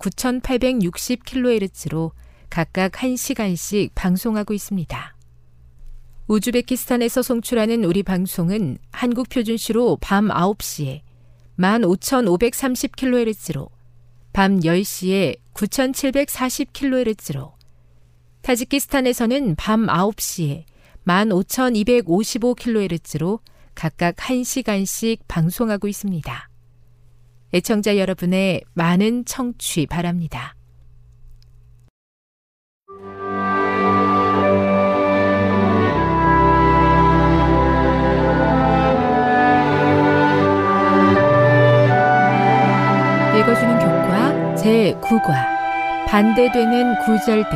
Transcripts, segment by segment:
9,860kHz로 각각 1시간씩 방송하고 있습니다. 우즈베키스탄에서 송출하는 우리 방송은 한국 표준시로 밤 9시에 15,530kHz로 밤 10시에 9,740kHz로 타지키스탄에서는 밤 9시에 15,255kHz로 각각 1시간씩 방송하고 있습니다. 애청자 여러분의 많은 청취 바랍니다. 읽어주는 교과 제9과 반대되는 구절들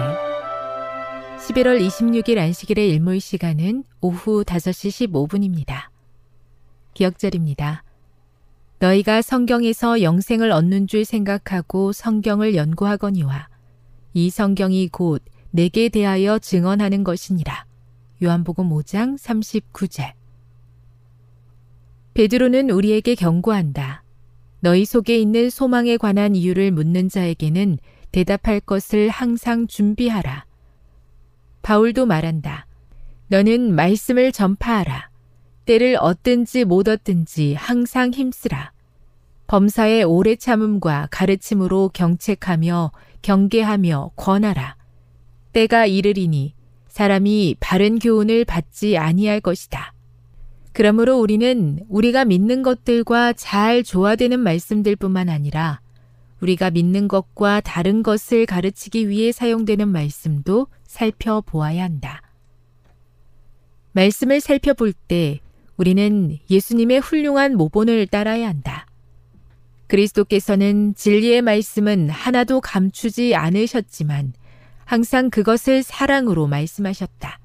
11월 26일 안식일의 일몰 시간은 오후 5시 15분입니다. 기억절입니다. 너희가 성경에서 영생을 얻는 줄 생각하고 성경을 연구하거니와 이 성경이 곧 내게 대하여 증언하는 것이니라. 요한복음 5장 39절. 베드로는 우리에게 경고한다. 너희 속에 있는 소망에 관한 이유를 묻는 자에게는 대답할 것을 항상 준비하라. 바울도 말한다. 너는 말씀을 전파하라. 때를 얻든지 못 얻든지 항상 힘쓰라. 범사의 오래 참음과 가르침으로 경책하며 경계하며 권하라. 때가 이르리니 사람이 바른 교훈을 받지 아니할 것이다. 그러므로 우리는 우리가 믿는 것들과 잘 조화되는 말씀들 뿐만 아니라 우리가 믿는 것과 다른 것을 가르치기 위해 사용되는 말씀도 살펴보아야 한다. 말씀을 살펴볼 때 우리는 예수님의 훌륭한 모본을 따라야 한다. 그리스도께서는 진리의 말씀은 하나도 감추지 않으셨지만 항상 그것을 사랑으로 말씀하셨다.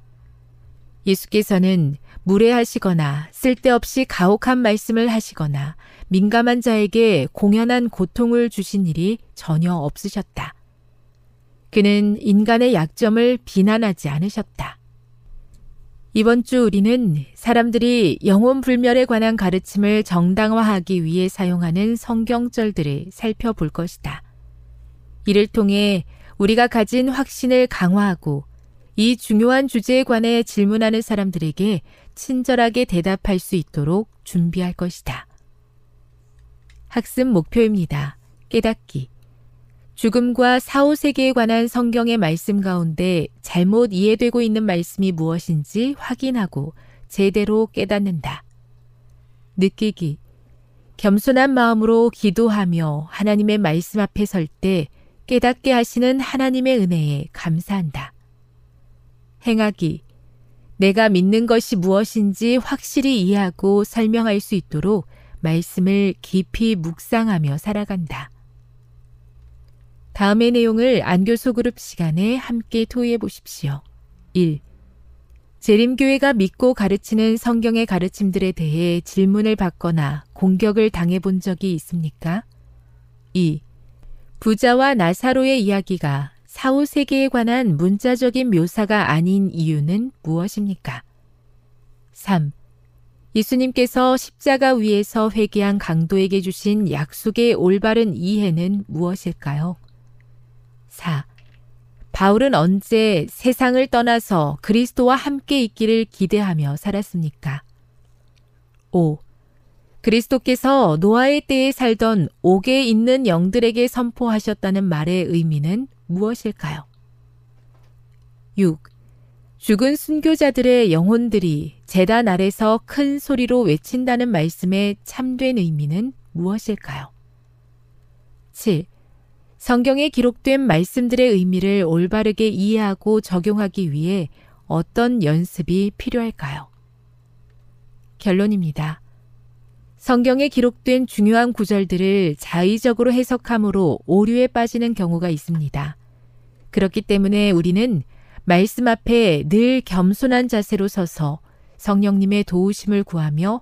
예수께서는 무례하시거나 쓸데없이 가혹한 말씀을 하시거나 민감한 자에게 공연한 고통을 주신 일이 전혀 없으셨다. 그는 인간의 약점을 비난하지 않으셨다. 이번 주 우리는 사람들이 영혼 불멸에 관한 가르침을 정당화하기 위해 사용하는 성경절들을 살펴볼 것이다. 이를 통해 우리가 가진 확신을 강화하고 이 중요한 주제에 관해 질문하는 사람들에게 친절하게 대답할 수 있도록 준비할 것이다. 학습 목표입니다. 깨닫기. 죽음과 사후 세계에 관한 성경의 말씀 가운데 잘못 이해되고 있는 말씀이 무엇인지 확인하고 제대로 깨닫는다. 느끼기. 겸손한 마음으로 기도하며 하나님의 말씀 앞에 설 때 깨닫게 하시는 하나님의 은혜에 감사한다. 행하기. 내가 믿는 것이 무엇인지 확실히 이해하고 설명할 수 있도록 말씀을 깊이 묵상하며 살아간다. 다음의 내용을 안교소 그룹 시간에 함께 토의해 보십시오. 1. 재림교회가 믿고 가르치는 성경의 가르침들에 대해 질문을 받거나 공격을 당해 본 적이 있습니까? 2. 부자와 나사로의 이야기가 사후 세계에 관한 문자적인 묘사가 아닌 이유는 무엇입니까? 3. 예수님께서 십자가 위에서 회개한 강도에게 주신 약속의 올바른 이해는 무엇일까요? 4. 바울은 언제 세상을 떠나서 그리스도와 함께 있기를 기대하며 살았습니까? 5. 그리스도께서 노아의 때에 살던 옥에 있는 영들에게 선포하셨다는 말의 의미는 무엇일까요? 6. 죽은 순교자들의 영혼들이 재단 아래서 큰 소리로 외친다는 말씀의 참된 의미는 무엇일까요? 7. 성경에 기록된 말씀들의 의미를 올바르게 이해하고 적용하기 위해 어떤 연습이 필요할까요? 결론입니다. 성경에 기록된 중요한 구절들을 자의적으로 해석함으로 오류에 빠지는 경우가 있습니다. 그렇기 때문에 우리는 말씀 앞에 늘 겸손한 자세로 서서 성령님의 도우심을 구하며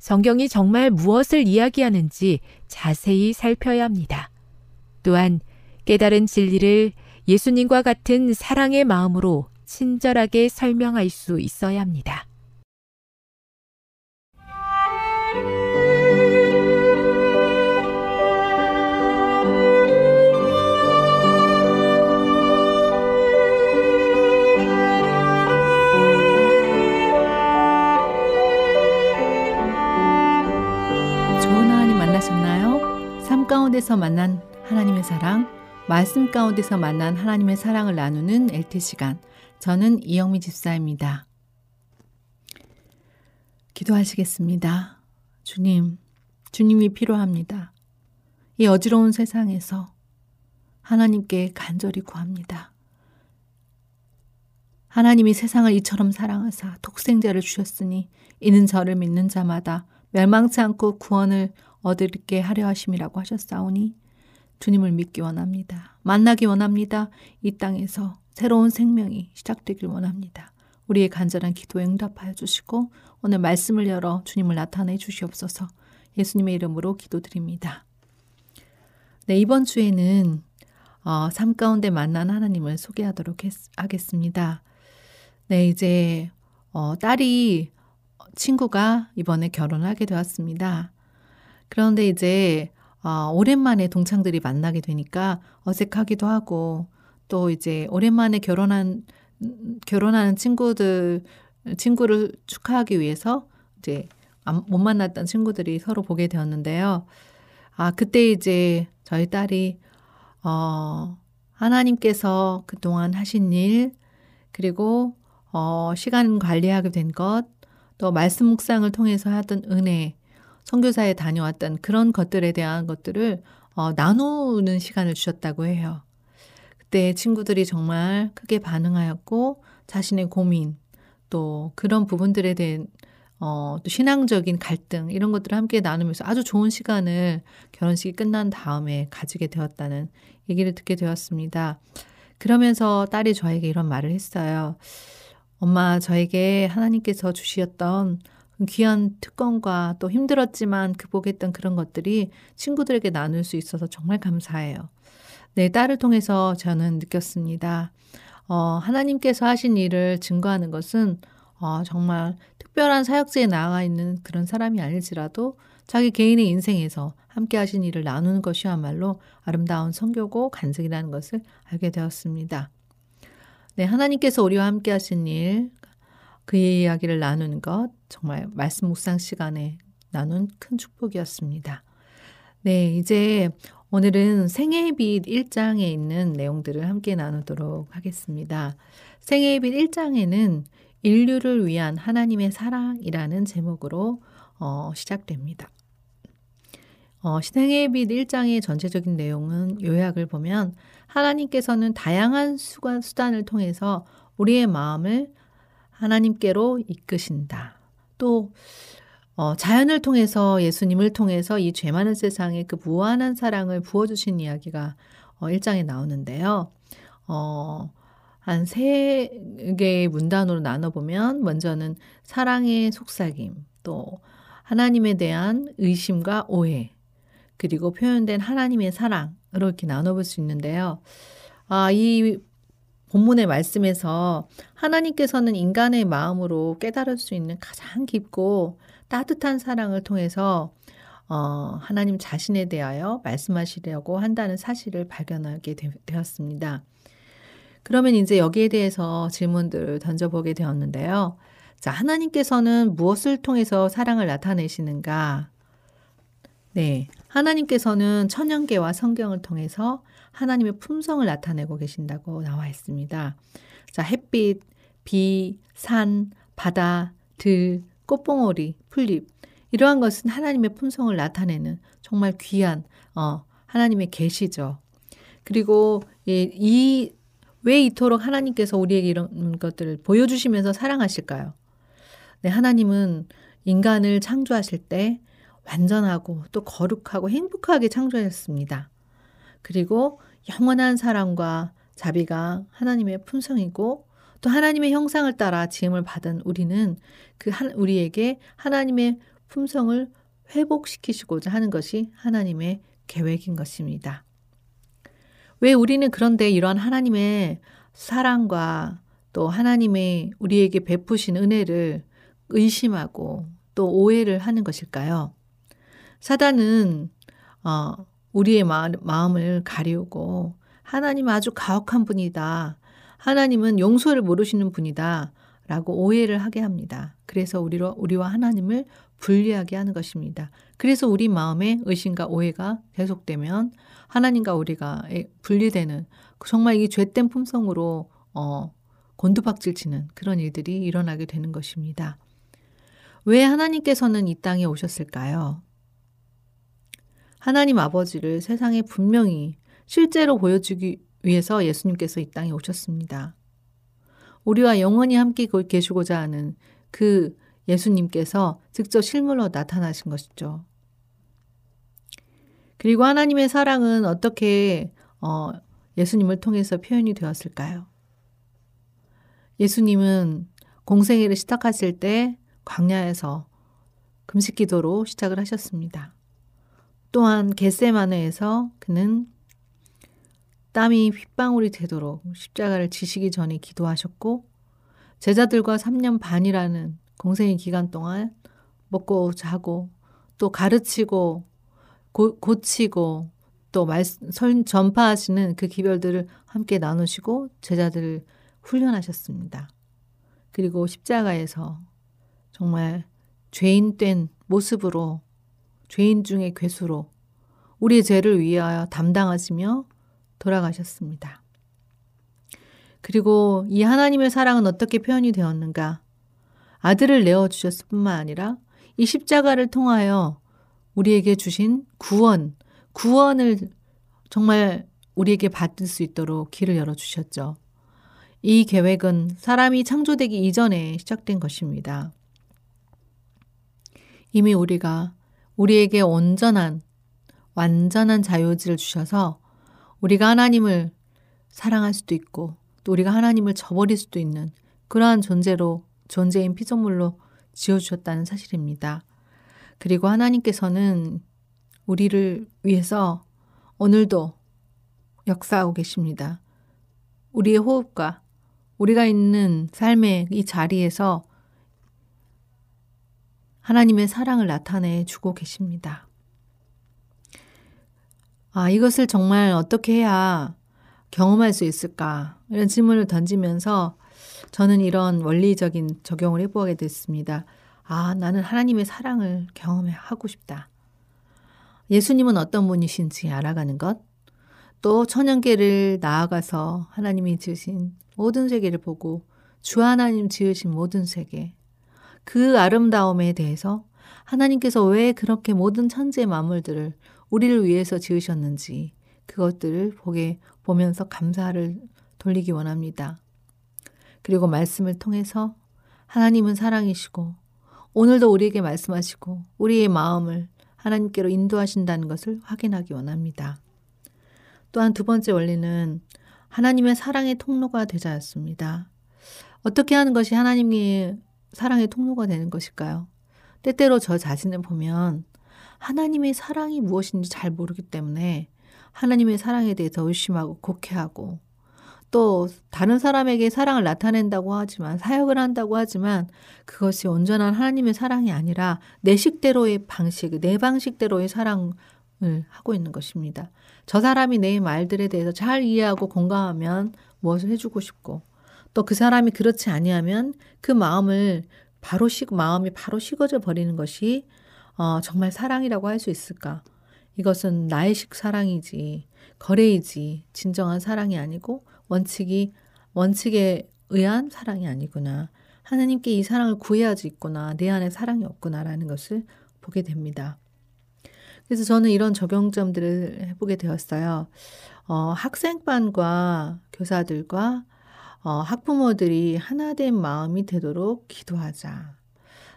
성경이 정말 무엇을 이야기하는지 자세히 살펴야 합니다. 또한 깨달은 진리를 예수님과 같은 사랑의 마음으로 친절하게 설명할 수 있어야 합니다. 가운데서 만난 하나님의 사랑, 말씀 가운데서 만난 하나님의 사랑을 나누는 LT 시간. 저는 이영미 집사입니다. 기도하시겠습니다. 주님, 주님이 필요합니다. 이 어지러운 세상에서 하나님께 간절히 구합니다. 하나님이 세상을 이처럼 사랑하사 독생자를 주셨으니 이는 저를 믿는 자마다 멸망치 않고 구원을 얻을게 하려 하심이라고 하셨사오니 주님을 믿기 원합니다. 만나기 원합니다. 이 땅에서 새로운 생명이 시작되길 원합니다. 우리의 간절한 기도에 응답하여 주시고 오늘 말씀을 열어 주님을 나타내 주시옵소서 예수님의 이름으로 기도드립니다. 네, 이번 주에는 어, 삶 가운데 만난 하나님을 소개하도록 했, 하겠습니다. 네, 이제 어, 딸이 친구가 이번에 결혼하게 되었습니다. 그런데 이제 어, 오랜만에 동창들이 만나게 되니까 어색하기도 하고 또 이제 오랜만에 결혼한 결혼하는 친구들 친구를 축하하기 위해서 이제 못 만났던 친구들이 서로 보게 되었는데요. 아 그때 이제 저희 딸이 어 하나님께서 그동안 하신 일 그리고 어 시간 관리하게 된 것, 또 말씀 묵상을 통해서 하던 은혜 선교사에 다녀왔던 그런 것들에 대한 것들을 어, 나누는 시간을 주셨다고 해요. 그때 친구들이 정말 크게 반응하였고 자신의 고민 또 그런 부분들에 대한 어, 또 신앙적인 갈등 이런 것들을 함께 나누면서 아주 좋은 시간을 결혼식이 끝난 다음에 가지게 되었다는 얘기를 듣게 되었습니다. 그러면서 딸이 저에게 이런 말을 했어요. 엄마, 저에게 하나님께서 주시었던 귀한 특권과 또 힘들었지만 극복했던 그런 것들이 친구들에게 나눌 수 있어서 정말 감사해요. 내 딸을 통해서 저는 느꼈습니다. 어, 하나님께서 하신 일을 증거하는 것은 어, 정말 특별한 사역지에 나아가 있는 그런 사람이 아닐지라도 자기 개인의 인생에서 함께 하신 일을 나누는 것이야말로 아름다운 성교고 간증이라는 것을 알게 되었습니다. 네, 하나님께서 우리와 함께 하신 일, 그의 이야기를 나누는 것 정말 말씀 묵상 시간에 나눈 큰 축복이었습니다. 네, 이제 오늘은 생애의 빛 1장에 있는 내용들을 함께 나누도록 하겠습니다. 생애의 빛 1장에는 인류를 위한 하나님의 사랑이라는 제목으로 어, 시작됩니다. 어, 생애의 빛 1장의 전체적인 내용은 요약을 보면 하나님께서는 다양한 수단을 통해서 우리의 마음을 하나님께로 이끄신다. 또 어, 자연을 통해서 예수님을 통해서 이 죄 많은 세상에 그 무한한 사랑을 부어주신 이야기가 어, 1장에 나오는데요. 어, 한 세 개의 문단으로 나눠보면 먼저는 사랑의 속삭임, 또 하나님에 대한 의심과 오해, 그리고 표현된 하나님의 사랑으로 이렇게 나눠볼 수 있는데요. 아, 이 본문의 말씀에서 하나님께서는 인간의 마음으로 깨달을 수 있는 가장 깊고 따뜻한 사랑을 통해서 어, 하나님 자신에 대하여 말씀하시려고 한다는 사실을 발견하게 되, 되었습니다. 그러면 이제 여기에 대해서 질문들을 던져보게 되었는데요. 자, 하나님께서는 무엇을 통해서 사랑을 나타내시는가? 네. 하나님께서는 천연계와 성경을 통해서 하나님의 품성을 나타내고 계신다고 나와 있습니다. 자, 햇빛, 비, 산, 바다, 들, 꽃봉오리, 풀잎. 이러한 것은 하나님의 품성을 나타내는 정말 귀한, 어, 하나님의 계시죠. 그리고 이, 왜 이토록 하나님께서 우리에게 이런 것들을 보여주시면서 사랑하실까요? 네, 하나님은 인간을 창조하실 때 완전하고 또 거룩하고 행복하게 창조하셨습니다. 그리고 영원한 사랑과 자비가 하나님의 품성이고 또 하나님의 형상을 따라 지음을 받은 우리는 그 한, 우리에게 하나님의 품성을 회복시키시고자 하는 것이 하나님의 계획인 것입니다. 왜 우리는 그런데 이러한 하나님의 사랑과 또 하나님의 우리에게 베푸신 은혜를 의심하고 또 오해를 하는 것일까요? 사단은 어, 우리의 마음, 을 가리우고 하나님 아주 가혹한 분이다. 하나님은 용서를 모르시는 분이다. 라고 오해를 하게 합니다. 그래서 우리로, 우리와 하나님을 분리하게 하는 것입니다. 그래서 우리 마음에 의심과 오해가 계속되면 하나님과 우리가 분리되는 정말 이 죄된 품성으로 어, 곤두박질 치는 그런 일들이 일어나게 되는 것입니다. 왜 하나님께서는 이 땅에 오셨을까요? 하나님 아버지를 세상에 분명히 실제로 보여주기 위해서 예수님께서 이 땅에 오셨습니다. 우리와 영원히 함께 계시고자 하는 그 예수님께서 직접 실물로 나타나신 것이죠. 그리고 하나님의 사랑은 어떻게 어, 예수님을 통해서 표현이 되었을까요? 예수님은 공생애를 시작하실 때 광야에서 금식 기도로 시작을 하셨습니다. 또한 겟세마네에서 그는 땀이 휘방울이 되도록 십자가를 지시기 전에 기도하셨고 제자들과 3년 반이라는 공생의 기간 동안 먹고 자고 또 가르치고 고, 고치고 또 말, 선, 전파하시는 그 기별들을 함께 나누시고 제자들을 훈련하셨습니다. 그리고 십자가에서 정말 죄인된 모습으로 죄인 중의 괴수로 우리의 죄를 위하여 담당하시며 돌아가셨습니다. 그리고 이 하나님의 사랑은 어떻게 표현이 되었는가? 아들을 내어 주셨을 뿐만 아니라 이 십자가를 통하여 우리에게 주신 구원, 구원을 정말 우리에게 받을 수 있도록 길을 열어 주셨죠. 이 계획은 사람이 창조되기 이전에 시작된 것입니다. 이미 우리가 우리에게 온전한, 완전한 자유의지를 주셔서 우리가 하나님을 사랑할 수도 있고 또 우리가 하나님을 저버릴 수도 있는 그러한 존재로, 존재인 피조물로 지어주셨다는 사실입니다. 그리고 하나님께서는 우리를 위해서 오늘도 역사하고 계십니다. 우리의 호흡과 우리가 있는 삶의 이 자리에서 하나님의 사랑을 나타내 주고 계십니다. 아, 이것을 정말 어떻게 해야 경험할 수 있을까? 이런 질문을 던지면서 저는 이런 원리적인 적용을 해보게 됐습니다. 아, 나는 하나님의 사랑을 경험하고 싶다. 예수님은 어떤 분이신지 알아가는 것, 또 천연계를 나아가서 하나님이 지으신 모든 세계를 보고 주 하나님 지으신 모든 세계, 그 아름다움에 대해서 하나님께서 왜 그렇게 모든 천재 만물들을 우리를 위해서 지으셨는지 그것들을 보게 보면서 감사를 돌리기 원합니다. 그리고 말씀을 통해서 하나님은 사랑이시고 오늘도 우리에게 말씀하시고 우리의 마음을 하나님께로 인도하신다는 것을 확인하기 원합니다. 또한 두 번째 원리는 하나님의 사랑의 통로가 되자였습니다. 어떻게 하는 것이 하나님의 사랑의 통로가 되는 것일까요? 때때로 저 자신을 보면 하나님의 사랑이 무엇인지 잘 모르기 때문에 하나님의 사랑에 대해서 의심하고 곡해하고 또 다른 사람에게 사랑을 나타낸다고 하지만 사역을 한다고 하지만 그것이 온전한 하나님의 사랑이 아니라 내 식대로의 방식, 내 방식대로의 사랑을 하고 있는 것입니다. 저 사람이 내 말들에 대해서 잘 이해하고 공감하면 무엇을 해주고 싶고 또 그 사람이 그렇지 아니하면 그 마음을 바로 식 마음이 바로 식어져 버리는 것이 어, 정말 사랑이라고 할 수 있을까? 이것은 나의 식 사랑이지 거래이지 진정한 사랑이 아니고 원칙이 원칙에 의한 사랑이 아니구나. 하나님께 이 사랑을 구해야지 있구나. 내 안에 사랑이 없구나라는 것을 보게 됩니다. 그래서 저는 이런 적용점들을 해보게 되었어요. 어, 학생반과 교사들과 어, 학부모들이 하나된 마음이 되도록 기도하자.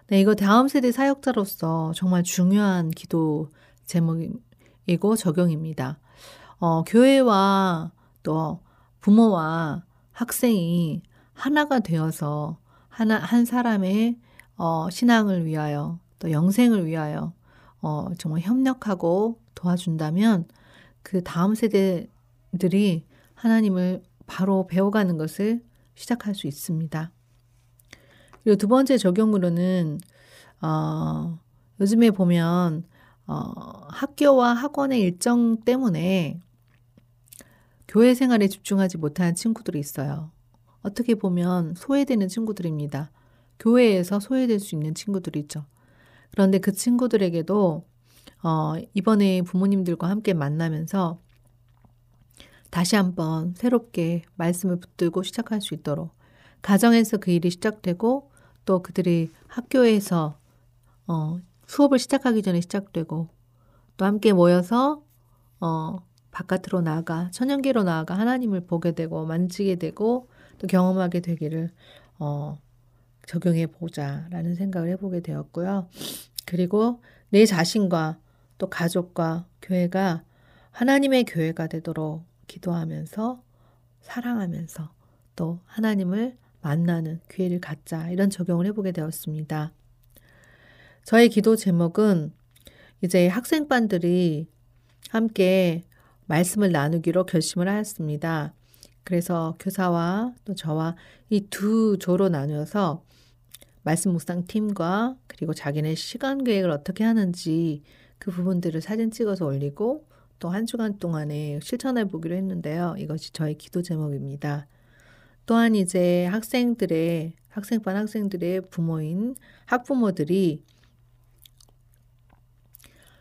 네, 이거 다음 세대 사역자로서 정말 중요한 기도 제목이고 적용입니다. 어, 교회와 또 부모와 학생이 하나가 되어서 하나 한 사람의 어, 신앙을 위하여 또 영생을 위하여 어, 정말 협력하고 도와준다면 그 다음 세대들이 하나님을 바로 배워가는 것을 시작할 수 있습니다. 그리고 두 번째 적용으로는 어, 요즘에 보면 어, 학교와 학원의 일정 때문에 교회 생활에 집중하지 못하는 친구들이 있어요. 어떻게 보면 소외되는 친구들입니다. 교회에서 소외될 수 있는 친구들이 있죠. 그런데 그 친구들에게도 어, 이번에 부모님들과 함께 만나면서 다시 한번 새롭게 말씀을 붙들고 시작할 수 있도록 가정에서 그 일이 시작되고 또 그들이 학교에서 어, 수업을 시작하기 전에 시작되고 또 함께 모여서 어, 바깥으로 나아가 천연계로 나아가 하나님을 보게 되고 만지게 되고 또 경험하게 되기를 어, 적용해 보자라는 생각을 해보게 되었고요. 그리고 내 자신과 또 가족과 교회가 하나님의 교회가 되도록 기도하면서 사랑하면서 또 하나님을 만나는 기회를 갖자 이런 적용을 해보게 되었습니다. 저의 기도 제목은 이제 학생반들이 함께 말씀을 나누기로 결심을 하였습니다. 그래서 교사와 또 저와 이 두 조로 나누어서 말씀 묵상 팀과 그리고 자기네 시간 계획을 어떻게 하는지 그 부분들을 사진 찍어서 올리고 또 한 주간 동안에 실천해 보기로 했는데요. 이것이 저의 기도 제목입니다. 또한 이제 학생들의 학생반 학생들의 부모인 학부모들이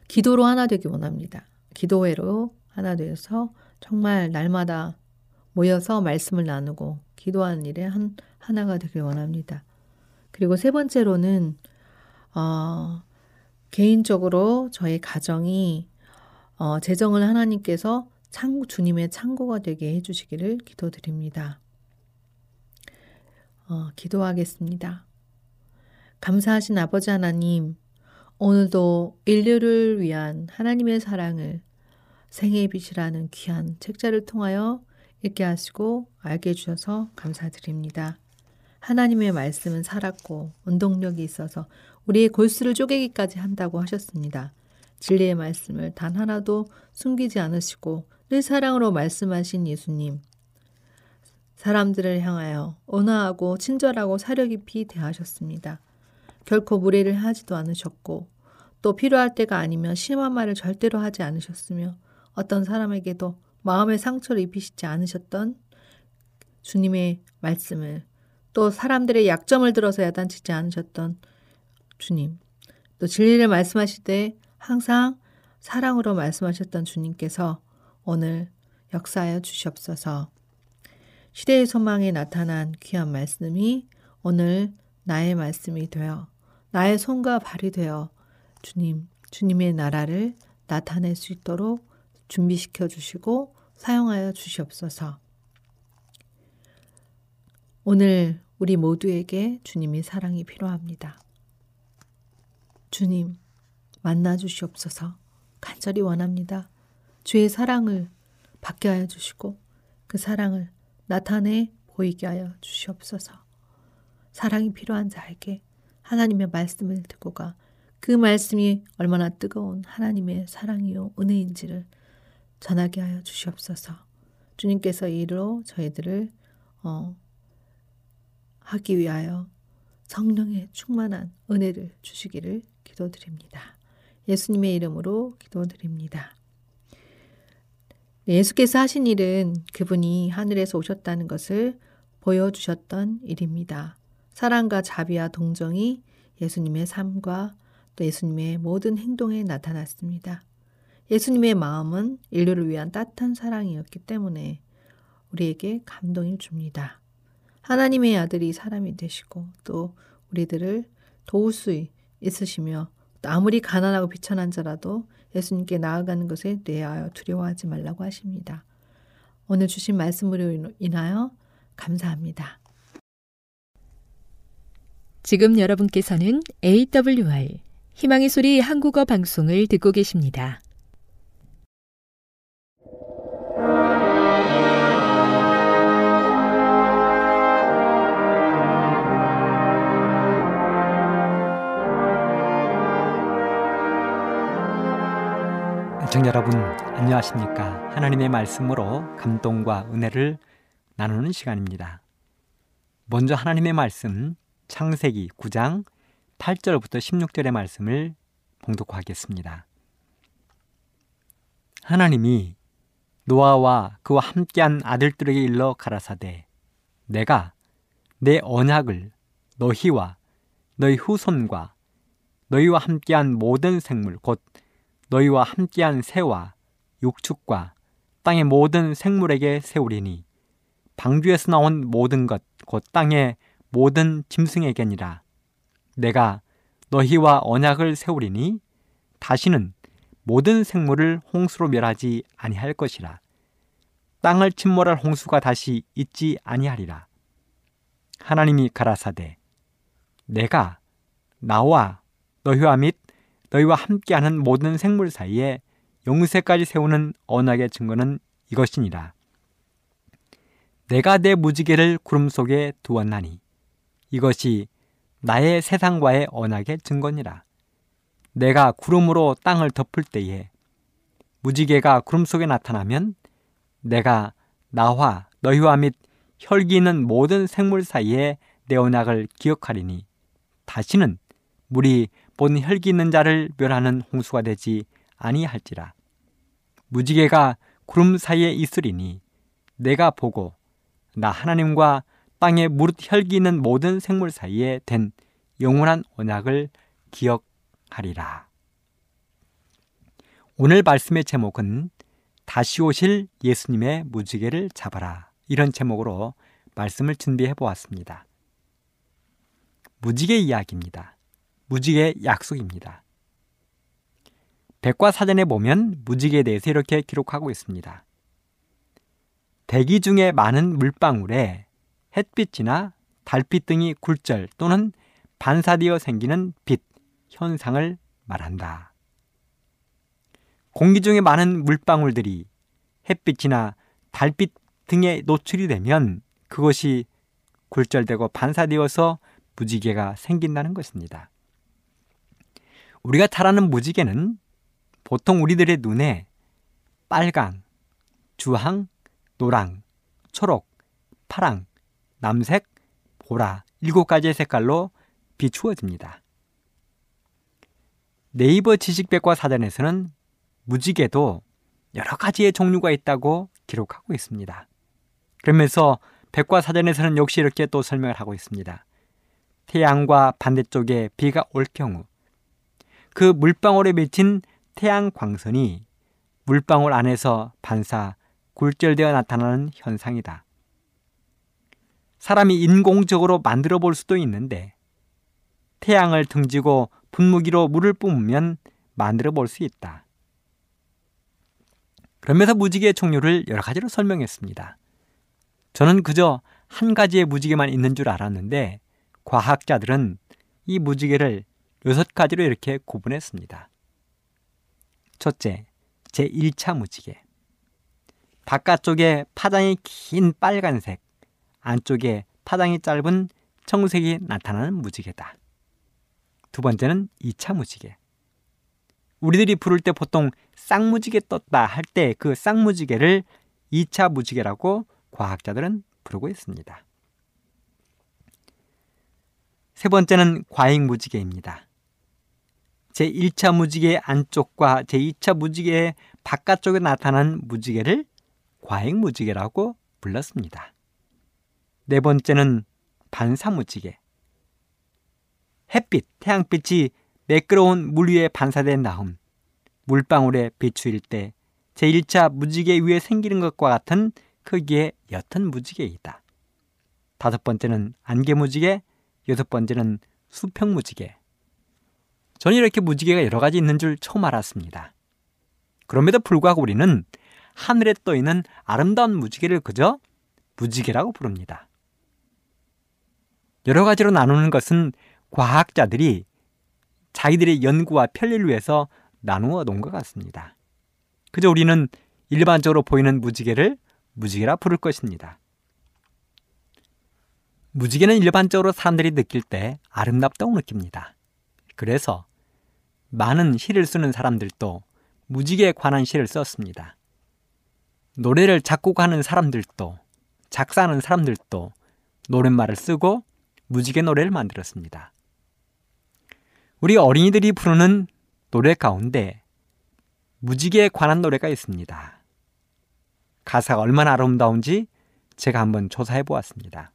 기도로 하나 되기 원합니다. 기도회로 하나 되어서 정말 날마다 모여서 말씀을 나누고 기도하는 일에 한, 하나가 되길 원합니다. 그리고 세 번째로는, 어, 개인적으로 저의 가정이, 어, 재정을 하나님께서 창, 주님의 창고가 되게 해주시기를 기도드립니다. 어, 기도하겠습니다. 감사하신 아버지 하나님, 오늘도 인류를 위한 하나님의 사랑을 생애의 빛이라는 귀한 책자를 통하여 읽게 하시고 알게 해주셔서 감사드립니다. 하나님의 말씀은 살았고 운동력이 있어서 우리의 골수를 쪼개기까지 한다고 하셨습니다. 진리의 말씀을 단 하나도 숨기지 않으시고 늘 사랑으로 말씀하신 예수님. 사람들을 향하여 온화하고 친절하고 사려 깊이 대하셨습니다. 결코 무례를 하지도 않으셨고 또 필요할 때가 아니면 심한 말을 절대로 하지 않으셨으며 어떤 사람에게도 마음의 상처를 입히시지 않으셨던 주님의 말씀을 또 사람들의 약점을 들어서 야단치지 않으셨던 주님 또 진리를 말씀하실 때 항상 사랑으로 말씀하셨던 주님께서 오늘 역사하여 주시옵소서 시대의 소망에 나타난 귀한 말씀이 오늘 나의 말씀이 되어 나의 손과 발이 되어 주님, 주님의 나라를 나타낼 수 있도록 준비시켜 주시고 사용하여 주시옵소서. 오늘 우리 모두에게 주님의 사랑이 필요합니다. 주님, 만나 주시옵소서. 간절히 원합니다. 주의 사랑을 받게 하여 주시고 그 사랑을 나타내 보이게 하여 주시옵소서. 사랑이 필요한 자에게 하나님의 말씀을 듣고 가 그 말씀이 얼마나 뜨거운 하나님의 사랑이요 은혜인지를 전하게 하여 주시옵소서. 주님께서 이로 저희들을 어, 하기 위하여 성령의 충만한 은혜를 주시기를 기도드립니다. 예수님의 이름으로 기도드립니다. 네, 예수께서 하신 일은 그분이 하늘에서 오셨다는 것을 보여주셨던 일입니다. 사랑과 자비와 동정이 예수님의 삶과 또 예수님의 모든 행동에 나타났습니다. 예수님의 마음은 인류를 위한 따뜻한 사랑이었기 때문에 우리에게 감동을 줍니다. 하나님의 아들이 사람이 되시고 또 우리들을 도울 수 있으시며 아무리 가난하고 비천한 자라도 예수님께 나아가는 것에 대하여 두려워하지 말라고 하십니다. 오늘 주신 말씀으로 인하여 감사합니다. 지금 여러분께서는 AWR 희망의 소리 한국어 방송을 듣고 계십니다. 애청 여러분 안녕하십니까? 하나님의 말씀으로 감동과 은혜를 나누는 시간입니다. 먼저 하나님의 말씀 창세기 9장 8절부터 16절의 말씀을 봉독하겠습니다. 하나님이 노아와 그와 함께한 아들들에게 일러 가라사대 내가 내 언약을 너희와 너희 후손과 너희와 함께한 모든 생물 곧 너희와 함께한 새와 육축과 땅의 모든 생물에게 세우리니 방주에서 나온 모든 것 곧 땅의 모든 짐승에게니라. 내가 너희와 언약을 세우리니 다시는 모든 생물을 홍수로 멸하지 아니할 것이라. 땅을 침몰할 홍수가 다시 있지 아니하리라. 하나님이 가라사대 내가 나와 너희와 및 너희와 함께하는 모든 생물 사이에 영세까지 세우는 언약의 증거는 이것이니라. 내가 내 무지개를 구름 속에 두었나니 이것이 나의 세상과의 언약의 증거니라. 내가 구름으로 땅을 덮을 때에 무지개가 구름 속에 나타나면 내가 나와 너희와 및 혈기 있는 모든 생물 사이에 내 언약을 기억하리니 다시는 물이 본 혈기 있는 자를 멸하는 홍수가 되지 아니할지라. 무지개가 구름 사이에 있으리니 내가 보고 나 하나님과 땅에 무릇 혈기 있는 모든 생물 사이에 된 영원한 언약을 기억하리라. 오늘 말씀의 제목은 다시 오실 예수님의 무지개를 잡아라. 이런 제목으로 말씀을 준비해 보았습니다. 무지개 이야기입니다. 무지개 약속입니다. 백과사전에 보면 무지개에 대해서 이렇게 기록하고 있습니다. 대기 중에 많은 물방울에 햇빛이나 달빛 등이 굴절 또는 반사되어 생기는 빛, 현상을 말한다. 공기 중에 많은 물방울들이 햇빛이나 달빛 등에 노출이 되면 그것이 굴절되고 반사되어서 무지개가 생긴다는 것입니다. 우리가 잘 아는 무지개는 보통 우리들의 눈에 빨강, 주황, 노랑, 초록, 파랑, 남색, 보라 일곱 가지의 색깔로 비추어집니다. 네이버 지식백과 사전에서는 무지개도 여러 가지의 종류가 있다고 기록하고 있습니다. 그러면서 백과 사전에서는 역시 이렇게 또 설명을 하고 있습니다. 태양과 반대쪽에 비가 올 경우 그 물방울에 맺힌 태양 광선이 물방울 안에서 반사, 굴절되어 나타나는 현상이다. 사람이 인공적으로 만들어 볼 수도 있는데 태양을 등지고 분무기로 물을 뿜으면 만들어 볼 수 있다. 그러면서 무지개의 종류를 여러 가지로 설명했습니다. 저는 그저 한 가지의 무지개만 있는 줄 알았는데 과학자들은 이 무지개를 여섯 가지로 이렇게 구분했습니다. 첫째, 제1차 무지개. 바깥쪽에 파장이 긴 빨간색, 안쪽에 파장이 짧은 청색이 나타나는 무지개다. 두 번째는 2차 무지개. 우리들이 부를 때 보통 쌍무지개 떴다 할 때 그 쌍무지개를 2차 무지개라고 과학자들은 부르고 있습니다. 세 번째는 과잉 무지개입니다. 제1차 무지개 안쪽과 제2차 무지개의 바깥쪽에 나타난 무지개를 과잉 무지개라고 불렀습니다. 네 번째는 반사 무지개. 햇빛, 태양빛이 매끄러운 물 위에 반사된 다음 물방울에 비추일 때 제1차 무지개 위에 생기는 것과 같은 크기의 옅은 무지개이다. 다섯 번째는 안개 무지개, 여섯 번째는 수평 무지개. 저는 이렇게 무지개가 여러 가지 있는 줄 처음 알았습니다. 그럼에도 불구하고 우리는 하늘에 떠 있는 아름다운 무지개를 그저 무지개라고 부릅니다. 여러 가지로 나누는 것은 과학자들이 자기들의 연구와 편리를 위해서 나누어 놓은 것 같습니다. 그저 우리는 일반적으로 보이는 무지개를 무지개라 부를 것입니다. 무지개는 일반적으로 사람들이 느낄 때 아름답다고 느낍니다. 그래서 많은 시를 쓰는 사람들도 무지개에 관한 시를 썼습니다. 노래를 작곡하는 사람들도 작사하는 사람들도 노랫말을 쓰고 무지개 노래를 만들었습니다. 우리 어린이들이 부르는 노래 가운데 무지개에 관한 노래가 있습니다. 가사가 얼마나 아름다운지 제가 한번 조사해 보았습니다.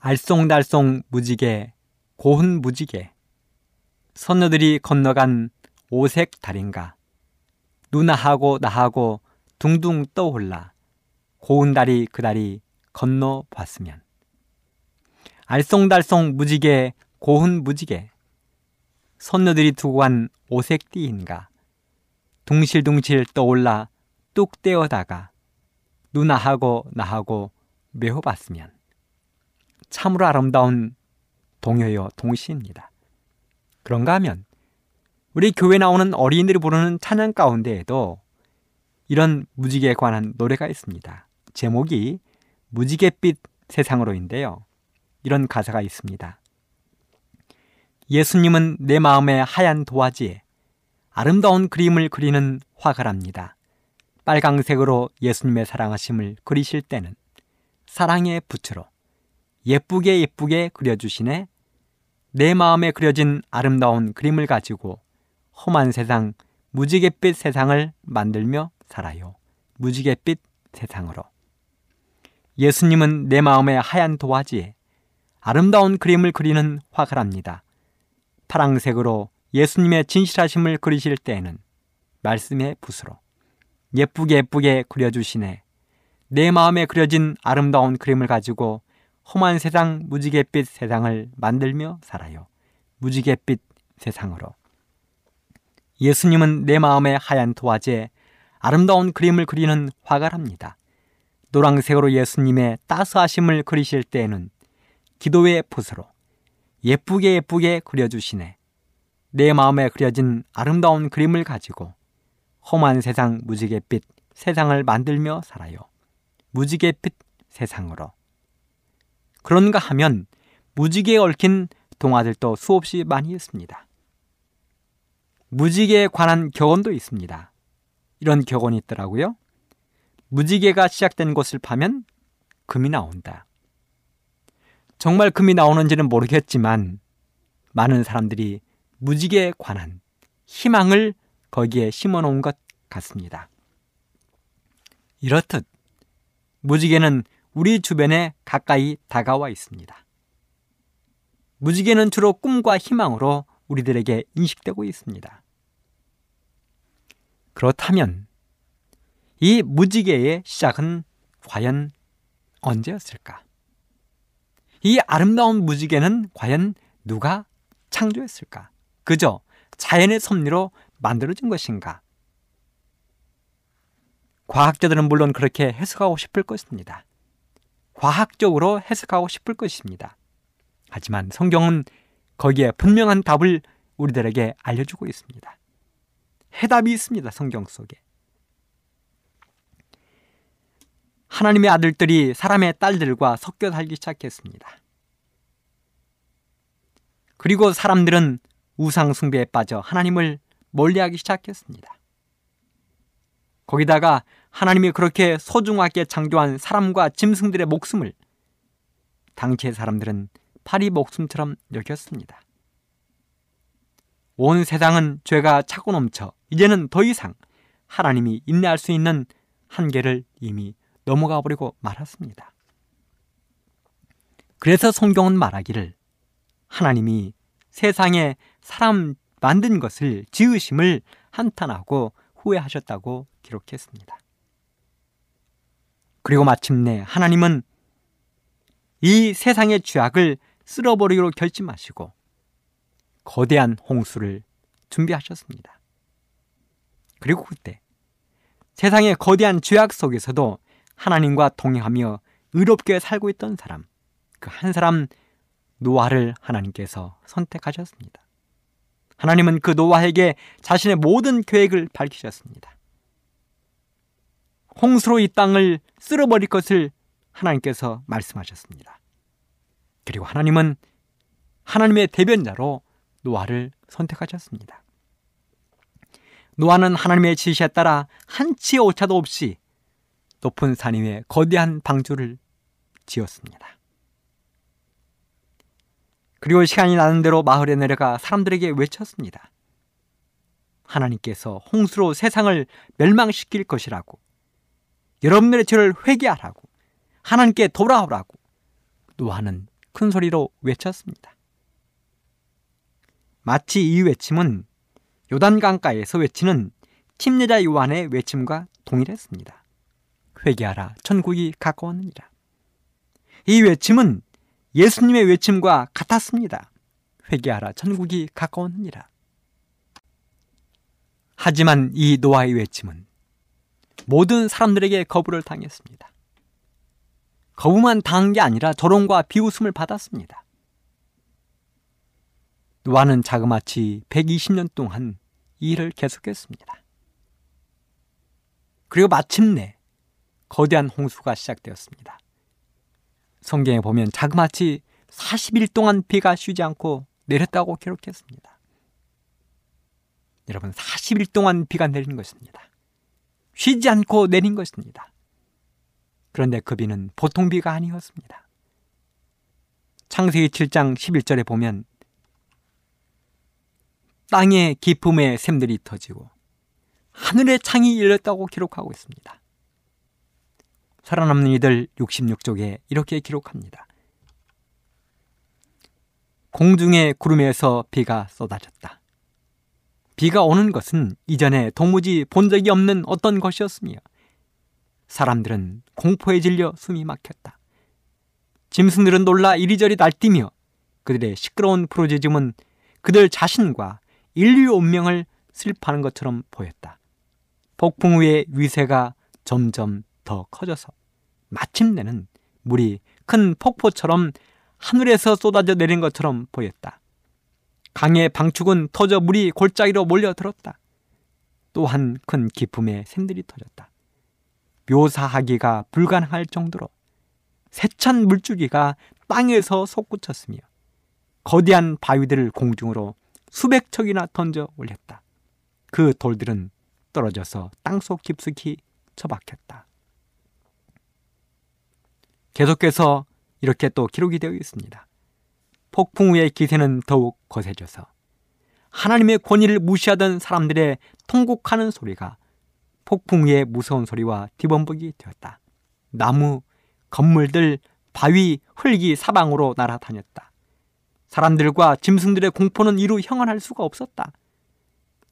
알쏭달쏭 무지개, 고운 무지개, 선녀들이 건너간 오색 달인가, 누나하고 나하고 둥둥 떠올라, 고운 달이 그 달이 건너 봤으면. 알쏭달쏭 무지개, 고운 무지개, 선녀들이 두고 간 오색 띠인가, 둥실둥실 떠올라 뚝 떼어다가 누나하고 나하고 매호 봤으면. 참으로 아름다운 동요요 동시입니다. 그런가 하면 우리 교회 나오는 어린이들이 부르는 찬양 가운데에도 이런 무지개에 관한 노래가 있습니다. 제목이 무지갯빛 세상으로인데요. 이런 가사가 있습니다. 예수님은 내 마음의 하얀 도화지에 아름다운 그림을 그리는 화가랍니다. 빨강색으로 예수님의 사랑하심을 그리실 때는 사랑의 붓으로 예쁘게 예쁘게 그려주시네 내 마음에 그려진 아름다운 그림을 가지고 험한 세상, 무지갯빛 세상을 만들며 살아요. 무지갯빛 세상으로. 예수님은 내 마음의 하얀 도화지에 아름다운 그림을 그리는 화가랍니다. 파랑색으로 예수님의 진실하심을 그리실 때에는 말씀의 붓으로 예쁘게 예쁘게 그려주시네. 내 마음에 그려진 아름다운 그림을 가지고 험한 세상 무지갯빛 세상을 만들며 살아요. 무지갯빛 세상으로. 예수님은 내 마음의 하얀 도화지에 아름다운 그림을 그리는 화가랍니다. 노랑색으로 예수님의 따스하심을 그리실 때에는 기도의 붓으로 예쁘게 예쁘게 그려주시네. 내 마음에 그려진 아름다운 그림을 가지고 험한 세상 무지갯빛 세상을 만들며 살아요. 무지갯빛 세상으로. 그런가 하면 무지개에 얽힌 동화들도 수없이 많이 있습니다. 무지개에 관한 격언도 있습니다. 이런 격언이 있더라고요. 무지개가 시작된 곳을 파면 금이 나온다. 정말 금이 나오는지는 모르겠지만 많은 사람들이 무지개에 관한 희망을 거기에 심어 놓은 것 같습니다. 이렇듯 무지개는 우리 주변에 가까이 다가와 있습니다. 무지개는 주로 꿈과 희망으로 우리들에게 인식되고 있습니다. 그렇다면 이 무지개의 시작은 과연 언제였을까? 이 아름다운 무지개는 과연 누가 창조했을까? 그저 자연의 섭리로 만들어진 것인가? 과학자들은 물론 그렇게 해석하고 싶을 것입니다. 과학적으로 해석하고 싶을 것입니다. 하지만 성경은 거기에 분명한 답을 우리들에게 알려주고 있습니다. 해답이 있습니다. 성경 속에. 하나님의 아들들이 사람의 딸들과 섞여 살기 시작했습니다. 그리고 사람들은 우상 숭배에 빠져 하나님을 멀리하기 시작했습니다. 거기다가 하나님이 그렇게 소중하게 창조한 사람과 짐승들의 목숨을 당시의 사람들은 파리 목숨처럼 여겼습니다. 온 세상은 죄가 차고 넘쳐 이제는 더 이상 하나님이 인내할 수 있는 한계를 이미 넘어가 버리고 말았습니다. 그래서 성경은 말하기를 하나님이 세상에 사람 만든 것을 지으심을 한탄하고 후회하셨다고 기록했습니다. 그리고 마침내 하나님은 이 세상의 죄악을 쓸어버리기로 결심하시고 거대한 홍수를 준비하셨습니다. 그리고 그때 세상의 거대한 죄악 속에서도 하나님과 동행하며 의롭게 살고 있던 사람, 그 한 사람 노아를 하나님께서 선택하셨습니다. 하나님은 그 노아에게 자신의 모든 계획을 밝히셨습니다. 홍수로 이 땅을 쓸어버릴 것을 하나님께서 말씀하셨습니다. 그리고 하나님은 하나님의 대변자로 노아를 선택하셨습니다. 노아는 하나님의 지시에 따라 한치의 오차도 없이 높은 산 위에 거대한 방주를 지었습니다. 그리고 시간이 나는 대로 마을에 내려가 사람들에게 외쳤습니다. 하나님께서 홍수로 세상을 멸망시킬 것이라고 여러분들의 죄를 회개하라고 하나님께 돌아오라고 노아는 큰 소리로 외쳤습니다. 마치 이 외침은 요단강가에서 외치는 침례자 요한의 외침과 동일했습니다. 회개하라 천국이 가까웠느니라. 이 외침은 예수님의 외침과 같았습니다. 회개하라 천국이 가까웠느니라. 하지만 이 노아의 외침은 모든 사람들에게 거부를 당했습니다. 거부만 당한 게 아니라 조롱과 비웃음을 받았습니다. 노아는 자그마치 120년 동안 이 일을 계속했습니다. 그리고 마침내 거대한 홍수가 시작되었습니다. 성경에 보면 자그마치 40일 동안 비가 쉬지 않고 내렸다고 기록했습니다. 여러분, 40일 동안 비가 내린 것입니다. 쉬지 않고 내린 것입니다. 그런데 그 비는 보통 비가 아니었습니다. 창세기 7장 11절에 보면 땅의 기품에 샘들이 터지고 하늘의 창이 열렸다고 기록하고 있습니다. 살아남는 이들 66쪽에 이렇게 기록합니다. 공중의 구름에서 비가 쏟아졌다. 비가 오는 것은 이전에 도무지 본 적이 없는 어떤 것이었으며 사람들은 공포에 질려 숨이 막혔다. 짐승들은 놀라 이리저리 날뛰며 그들의 시끄러운 프로제즘은 그들 자신과 인류 운명을 슬퍼하는 것처럼 보였다. 폭풍 후의 위세가 점점 더 커져서 마침내는 물이 큰 폭포처럼 하늘에서 쏟아져 내린 것처럼 보였다. 강의 방축은 터져 물이 골짜기로 몰려들었다. 또한 큰 기품의 샘들이 터졌다. 묘사하기가 불가능할 정도로 세찬 물줄기가 땅에서 솟구쳤으며 거대한 바위들을 공중으로 수백 척이나 던져 올렸다. 그 돌들은 떨어져서 땅속 깊숙이 처박혔다. 계속해서 이렇게 또 기록이 되어 있습니다. 폭풍 후의 기세는 더욱 거세져서 하나님의 권위를 무시하던 사람들의 통곡하는 소리가 폭풍 후의 무서운 소리와 뒤범벅이 되었다. 나무, 건물들, 바위, 흙이 사방으로 날아다녔다. 사람들과 짐승들의 공포는 이루 형언할 수가 없었다.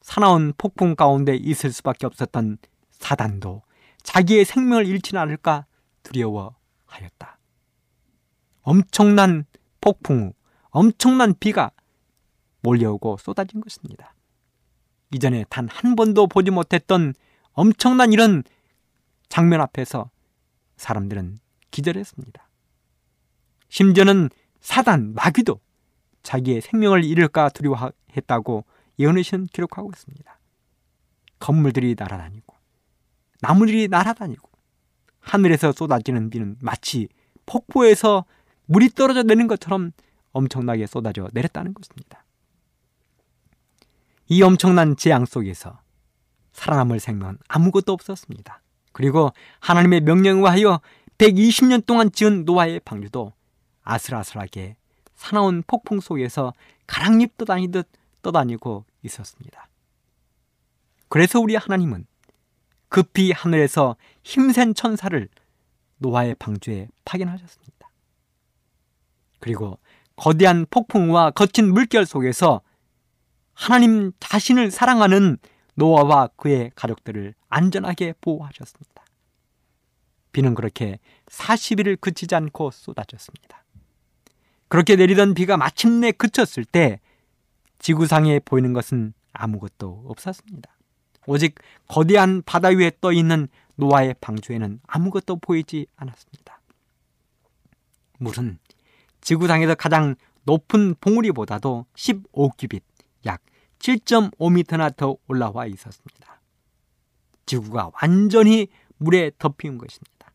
사나운 폭풍 가운데 있을 수밖에 없었던 사단도 자기의 생명을 잃지 않을까 두려워하였다. 엄청난 폭풍 후 엄청난 비가 몰려오고 쏟아진 것입니다. 이전에 단 한 번도 보지 못했던 엄청난 이런 장면 앞에서 사람들은 기절했습니다. 심지어는 사단, 마귀도 자기의 생명을 잃을까 두려워했다고 예언의신 기록하고 있습니다. 건물들이 날아다니고 나무들이 날아다니고 하늘에서 쏟아지는 비는 마치 폭포에서 물이 떨어져 내는 것처럼 엄청나게 쏟아져 내렸다는 것입니다. 이 엄청난 재앙 속에서 살아남을 생명은 아무것도 없었습니다. 그리고 하나님의 명령에 하여 120년 동안 지은 노아의 방주도 아슬아슬하게 사나운 폭풍 속에서 가랑잎 떠다니듯 떠다니고 있었습니다. 그래서 우리 하나님은 급히 하늘에서 힘센 천사를 노아의 방주에 파견하셨습니다. 그리고 거대한 폭풍과 거친 물결 속에서 하나님 자신을 사랑하는 노아와 그의 가족들을 안전하게 보호하셨습니다. 비는 그렇게 40일을 그치지 않고 쏟아졌습니다. 그렇게 내리던 비가 마침내 그쳤을 때 지구상에 보이는 것은 아무것도 없었습니다. 오직 거대한 바다 위에 떠 있는 노아의 방주에는 아무것도 보이지 않았습니다. 물은 지구상에서 가장 높은 봉우리보다도 15규빗, 약 7.5m나 더 올라와 있었습니다. 지구가 완전히 물에 덮인 것입니다.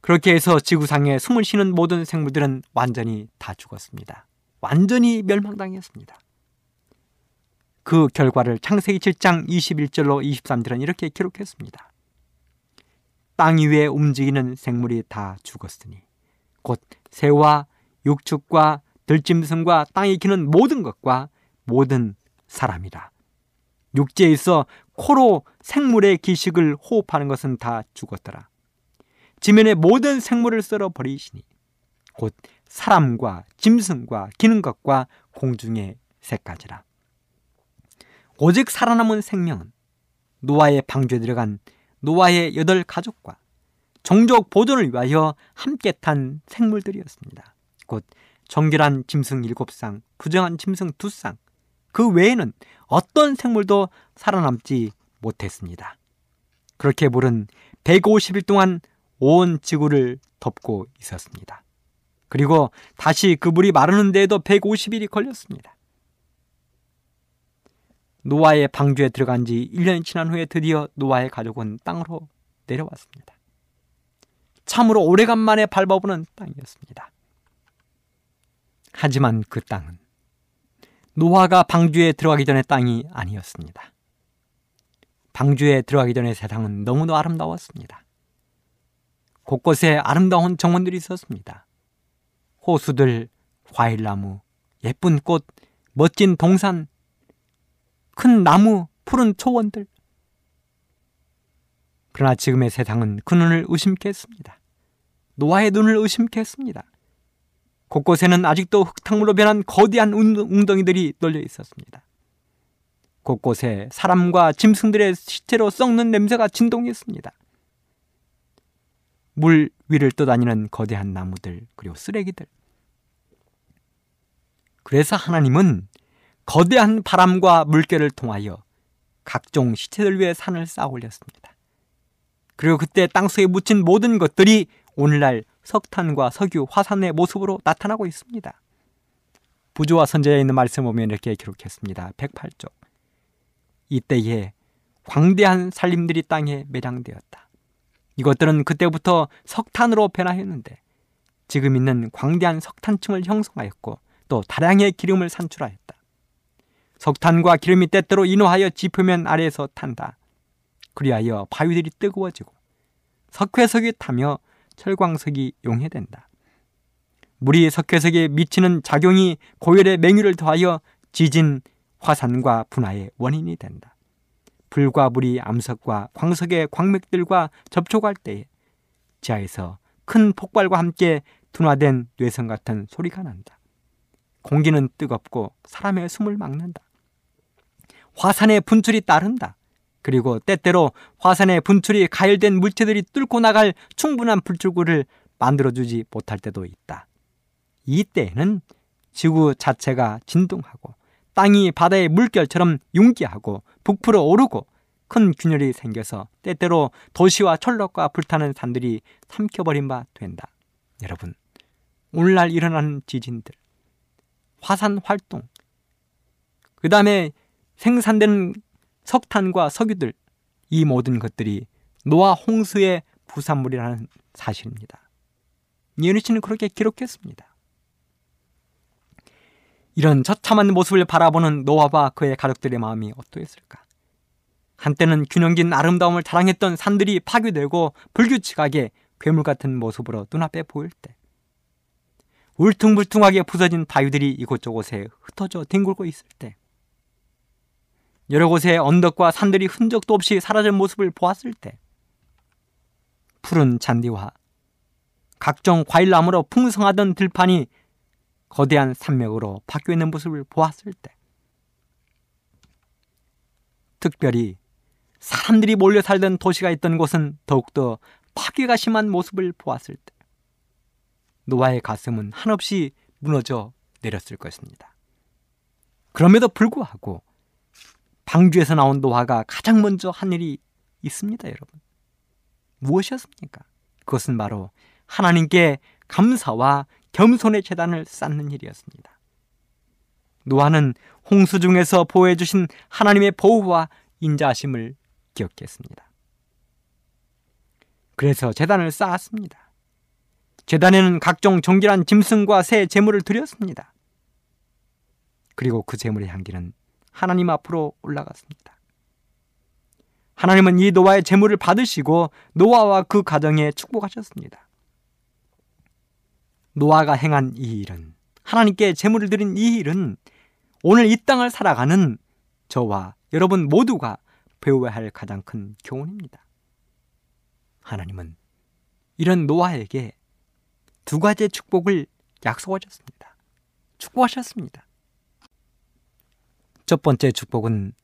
그렇게 해서 지구상에 숨을 쉬는 모든 생물들은 완전히 다 죽었습니다. 완전히 멸망당했습니다. 그 결과를 창세기 7장 21절로 23절은 이렇게 기록했습니다. 땅 위에 움직이는 생물이 다 죽었으니 곧 새와 육축과 들짐승과 땅에 기는 모든 것과 모든 사람이라. 육지에 있어 코로 생물의 기식을 호흡하는 것은 다 죽었더라. 지면의 모든 생물을 썰어 버리시니 곧 사람과 짐승과 기는 것과 공중의 새까지라. 오직 살아남은 생명은 노아의 방주에 들어간 노아의 여덟 가족과 종족 보존을 위하여 함께 탄 생물들이었습니다. 곧 정결한 짐승 일곱 쌍, 부정한 짐승 두 쌍, 그 외에는 어떤 생물도 살아남지 못했습니다. 그렇게 물은 150일 동안 온 지구를 덮고 있었습니다. 그리고 다시 그 물이 마르는 데에도 150일이 걸렸습니다. 노아의 방주에 들어간 지 1년이 지난 후에 드디어 노아의 가족은 땅으로 내려왔습니다. 참으로 오래간만에 밟아보는 땅이었습니다. 하지만 그 땅은 노아가 방주에 들어가기 전에 땅이 아니었습니다. 방주에 들어가기 전에 세상은 너무도 아름다웠습니다. 곳곳에 아름다운 정원들이 있었습니다. 호수들, 과일나무, 예쁜 꽃, 멋진 동산, 큰 나무, 푸른 초원들. 그러나 지금의 세상은 그 눈을 의심케 했습니다. 노아의 눈을 의심케 했습니다. 곳곳에는 아직도 흙탕물로 변한 거대한 웅덩이들이 널려 있었습니다. 곳곳에 사람과 짐승들의 시체로 썩는 냄새가 진동했습니다. 물 위를 떠다니는 거대한 나무들 그리고 쓰레기들. 그래서 하나님은 거대한 바람과 물결을 통하여 각종 시체들 위해 산을 쌓아 올렸습니다. 그리고 그때 땅속에 묻힌 모든 것들이 오늘날 석탄과 석유, 화산의 모습으로 나타나고 있습니다. 부조와 선제에 있는 말씀 보면 이렇게 기록했습니다. 108쪽. 이때에 광대한 살림들이 땅에 매장되었다. 이것들은 그때부터 석탄으로 변화했는데 지금 있는 광대한 석탄층을 형성하였고 또 다량의 기름을 산출하였다. 석탄과 기름이 때때로 인호하여 지표면 아래에서 탄다. 그리하여 바위들이 뜨거워지고 석회석이 타며 철광석이 용해된다. 물이 석회석에 미치는 작용이 고열의 맹유를 더하여 지진, 화산과 분화의 원인이 된다. 불과 물이 암석과 광석의 광맥들과 접촉할 때에 지하에서 큰 폭발과 함께 둔화된 뇌성 같은 소리가 난다. 공기는 뜨겁고 사람의 숨을 막는다. 화산의 분출이 따른다. 그리고 때때로 화산의 분출이 가열된 물체들이 뚫고 나갈 충분한 불출구를 만들어주지 못할 때도 있다. 이때에는 지구 자체가 진동하고 땅이 바다의 물결처럼 융기하고 북풀어 오르고 큰 균열이 생겨서 때때로 도시와 철록과 불타는 산들이 삼켜버린 바 된다. 여러분, 오늘날 일어나는 지진들, 화산 활동, 그 다음에 생산되는 석탄과 석유들 이 모든 것들이 노아 홍수의 부산물이라는 사실입니다. 이은희 씨는 그렇게 기록했습니다. 이런 처참한 모습을 바라보는 노아와 그의 가족들의 마음이 어떠했을까? 한때는 균형진 아름다움을 자랑했던 산들이 파괴되고 불규칙하게 괴물 같은 모습으로 눈앞에 보일 때 울퉁불퉁하게 부서진 바위들이 이곳저곳에 흩어져 뒹굴고 있을 때 여러 곳에 언덕과 산들이 흔적도 없이 사라진 모습을 보았을 때 푸른 잔디와 각종 과일나무로 풍성하던 들판이 거대한 산맥으로 바뀌어 있는 모습을 보았을 때 특별히 사람들이 몰려 살던 도시가 있던 곳은 더욱더 파괴가 심한 모습을 보았을 때 노아의 가슴은 한없이 무너져 내렸을 것입니다. 그럼에도 불구하고 방주에서 나온 노아가 가장 먼저 한 일이 있습니다, 여러분. 무엇이었습니까? 그것은 바로 하나님께 감사와 겸손의 재단을 쌓는 일이었습니다. 노아는 홍수 중에서 보호해 주신 하나님의 보호와 인자하심을 기억했습니다. 그래서 재단을 쌓았습니다. 재단에는 각종 정결한 짐승과 새 제물을 드렸습니다. 그리고 그 제물의 향기는 하나님 앞으로 올라갔습니다. 하나님은 이 노아의 제물을 받으시고 노아와 그 가정에 축복하셨습니다. 노아가 행한 이 일은 하나님께 제물을 드린 이 일은 오늘 이 땅을 살아가는 저와 여러분 모두가 배워야 할 가장 큰 교훈입니다. 하나님은 이런 노아에게 두 가지의 축복을 약속하셨습니다. 축복하셨습니다. 첫 번째 축복은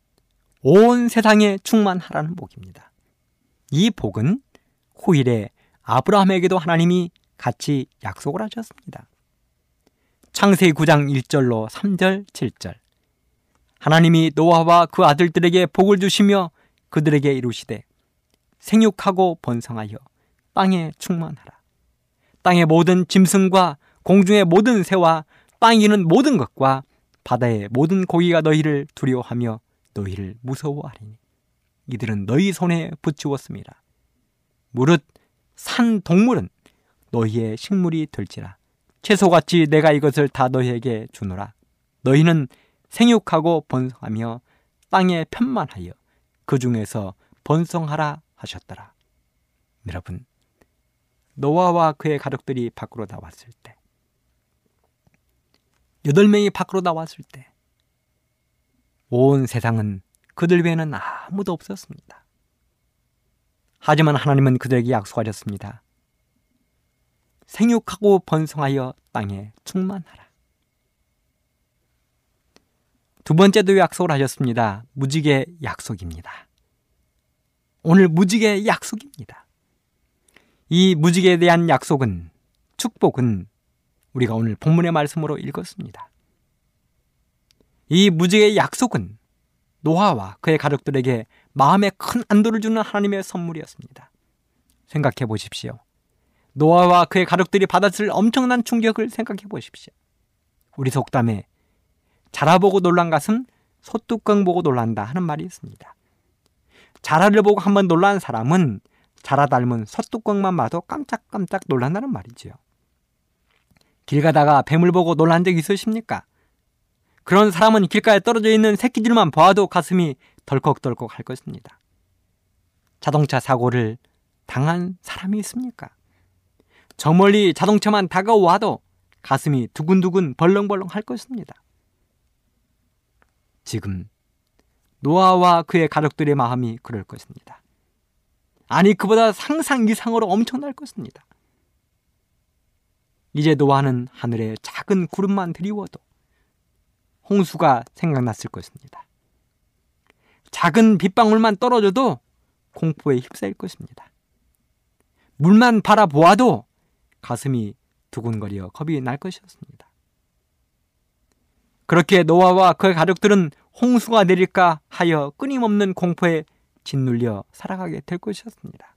온 세상에 충만하라는 복입니다. 이 복은 후일에 아브라함에게도 하나님이 같이 약속을 하셨습니다. 창세기 9장 1절로 3절, 7절. 하나님이 노아와 그 아들들에게 복을 주시며 그들에게 이루시되 생육하고 번성하여 땅에 충만하라. 땅의 모든 짐승과 공중의 모든 새와 땅 이 는 모든 것과 바다의 모든 고기가 너희를 두려워하며 너희를 무서워하리니 이들은 너희 손에 붙이었습니다. 무릇 산 동물은 너희의 식물이 될지라 채소같이 내가 이것을 다 너희에게 주노라 너희는 생육하고 번성하며 땅에 편만하여 그 중에서 번성하라 하셨더라. 여러분, 노아와 그의 가족들이 밖으로 나왔을 때, 여덟 명이 밖으로 나왔을 때, 온 세상은 그들 외에는 아무도 없었습니다. 하지만 하나님은 그들에게 약속하셨습니다. 생육하고 번성하여 땅에 충만하라. 두 번째도 약속을 하셨습니다. 무지개 약속입니다. 오늘 무지개 약속입니다. 이 무지개에 대한 약속은 축복은 우리가 오늘 본문의 말씀으로 읽었습니다. 이 무지개의 약속은 노아와 그의 가족들에게 마음에 큰 안도를 주는 하나님의 선물이었습니다. 생각해 보십시오. 노아와 그의 가족들이 받았을 엄청난 충격을 생각해 보십시오. 우리 속담에 자라보고 놀란 것은 소뚜껑 보고 놀란다 하는 말이 있습니다. 자라를 보고 한번 놀란 사람은 자라 닮은 소뚜껑만 봐도 깜짝깜짝 놀란다는 말이지요. 길 가다가 뱀을 보고 놀란 적 있으십니까? 그런 사람은 길가에 떨어져 있는 새끼들만 보아도 가슴이 덜컥덜컥 할 것입니다. 자동차 사고를 당한 사람이 있습니까? 저 멀리 자동차만 다가와도 가슴이 두근두근 벌렁벌렁 할 것입니다. 지금 노아와 그의 가족들의 마음이 그럴 것입니다. 아니 그보다 상상 이상으로 엄청날 것입니다. 이제 노아는 하늘에 작은 구름만 드리워도 홍수가 생각났을 것입니다. 작은 빗방울만 떨어져도 공포에 휩싸일 것입니다. 물만 바라보아도 가슴이 두근거려 겁이 날 것이었습니다. 그렇게 노아와 그의 가족들은 홍수가 내릴까 하여 끊임없는 공포에 짓눌려 살아가게 될 것이었습니다.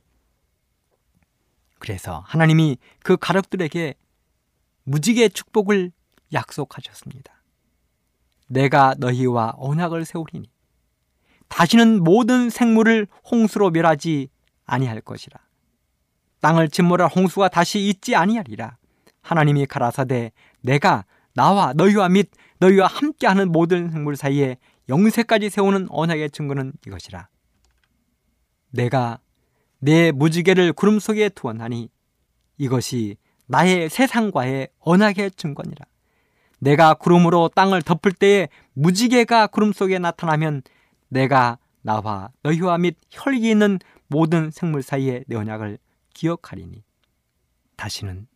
그래서 하나님이 그 가족들에게 무지개 축복을 약속하셨습니다. 내가 너희와 언약을 세우리니 다시는 모든 생물을 홍수로 멸하지 아니할 것이라. 땅을 침몰할 홍수가 다시 있지 아니하리라. 하나님이 가라사대 내가 나와 너희와 및 너희와 함께하는 모든 생물 사이에 영세까지 세우는 언약의 증거는 이것이라. 내가 내 무지개를 구름 속에 두었나니 이것이 나의 세상과의 언약의 증거니라. 내가 구름으로 땅을 덮을 때에 무지개가 구름 속에 나타나면 내가 나와 너희와 및 혈기 있는 모든 생물 사이의 내 언약을 기억하리니 다시는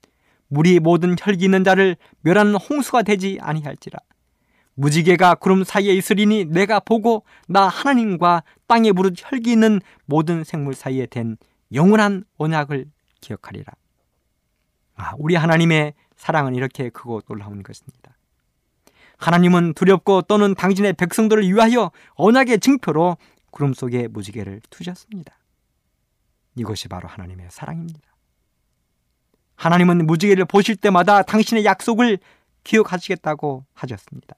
물이 모든 혈기 있는 자를 멸하는 홍수가 되지 아니할지라 무지개가 구름 사이에 있으리니 내가 보고 나 하나님과 땅에 무릇 혈기 있는 모든 생물 사이에 된 영원한 언약을 기억하리라. 아, 우리 하나님의 사랑은 이렇게 크고 놀라운 것입니다. 하나님은 두렵고 또는 당신의 백성들을 위하여 언약의 증표로 구름 속에 무지개를 두셨습니다. 이것이 바로 하나님의 사랑입니다. 하나님은 무지개를 보실 때마다 당신의 약속을 기억하시겠다고 하셨습니다.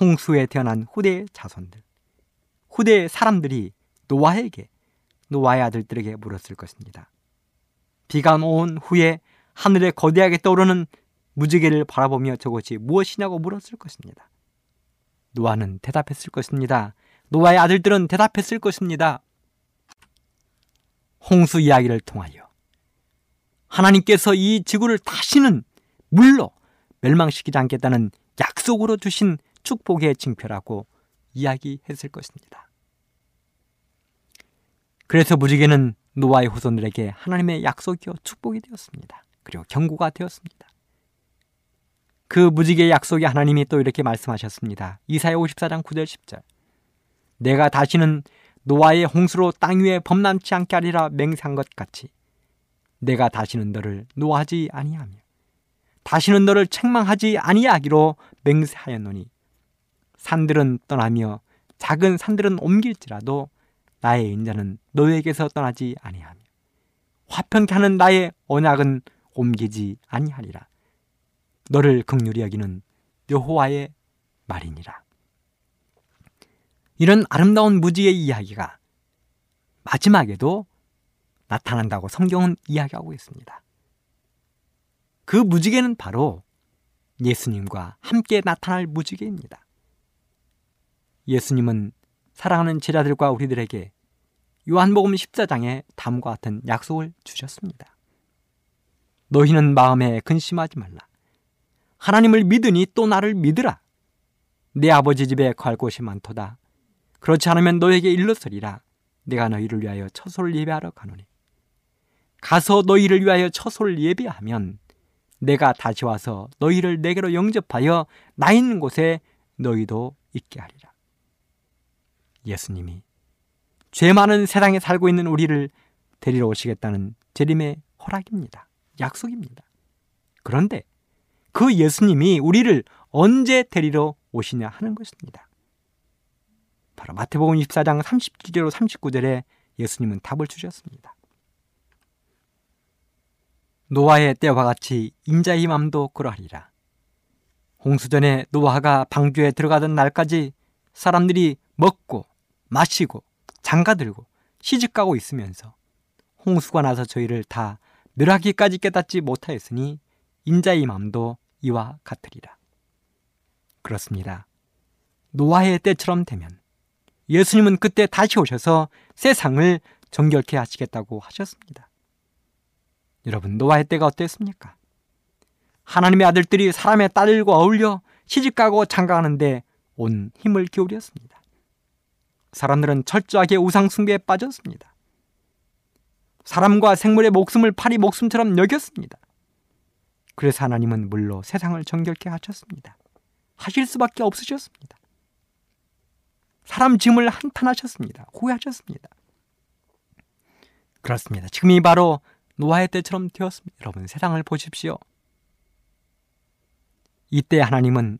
홍수에 태어난 후대 자손들, 후대 사람들이 노아에게, 노아의 아들들에게 물었을 것입니다. 비가 온 후에 하늘에 거대하게 떠오르는 무지개를 바라보며 저것이 무엇이냐고 물었을 것입니다. 노아는 대답했을 것입니다. 노아의 아들들은 대답했을 것입니다. 홍수 이야기를 통하여 하나님께서 이 지구를 다시는 물로 멸망시키지 않겠다는 약속으로 주신 축복의 징표라고 이야기했을 것입니다. 그래서 무지개는 노아의 후손들에게 하나님의 약속이요 축복이 되었습니다. 그리고 경고가 되었습니다. 그 무지개의 약속이 하나님이 또 이렇게 말씀하셨습니다. 이사야 54장 9절 10절. 내가 다시는 노아의 홍수로 땅 위에 범람치 않게 하리라 맹세한 것 같이 내가 다시는 너를 노하지 아니하며 다시는 너를 책망하지 아니하기로 맹세하였노니 산들은 떠나며 작은 산들은 옮길지라도 나의 인자는 너에게서 떠나지 아니하며 화평케 하는 나의 언약은 옮기지 아니하리라 너를 극률히 여기는 여호와의 말이니라 이런 아름다운 무지의 이야기가 마지막에도 나타난다고 성경은 이야기하고 있습니다. 그 무지개는 바로 예수님과 함께 나타날 무지개입니다. 예수님은 사랑하는 제자들과 우리들에게 요한복음 14장에 다음과 같은 약속을 주셨습니다. 너희는 마음에 근심하지 말라. 하나님을 믿으니 또 나를 믿으라. 내 아버지 집에 갈 곳이 많도다. 그렇지 않으면 너에게 일렀으리라. 내가 너희를 위하여 처소를 예배하러 가노니. 가서 너희를 위하여 처소를 예배하면 내가 다시 와서 너희를 내게로 영접하여 나 있는 곳에 너희도 있게 하리라. 예수님이 죄 많은 세상에 살고 있는 우리를 데리러 오시겠다는 재림의 허락입니다. 약속입니다. 그런데 그 예수님이 우리를 언제 데리러 오시냐 하는 것입니다. 바로 마태복음 24장 37절로 39절에 예수님은 답을 주셨습니다. 노아의 때와 같이 인자의 맘도 그러하리라. 홍수전에 노아가 방주에 들어가던 날까지 사람들이 먹고 마시고 장가들고 시집가고 있으면서 홍수가 나서 저희를 다 멸하기까지 깨닫지 못하였으니 인자의 맘도 이와 같으리라. 그렇습니다. 노아의 때처럼 되면 예수님은 그때 다시 오셔서 세상을 정결케 하시겠다고 하셨습니다. 여러분, 노아의 때가 어땠습니까? 하나님의 아들들이 사람의 딸들과 어울려 시집가고 장가가는데 온 힘을 기울였습니다. 사람들은 철저하게 우상 숭배에 빠졌습니다. 사람과 생물의 목숨을 파리 목숨처럼 여겼습니다. 그래서 하나님은 물로 세상을 정결케 하셨습니다. 하실 수밖에 없으셨습니다. 사람 짐을 한탄하셨습니다. 후회하셨습니다. 그렇습니다. 지금이 바로 노아의 때처럼 되었습니다. 여러분, 세상을 보십시오. 이때 하나님은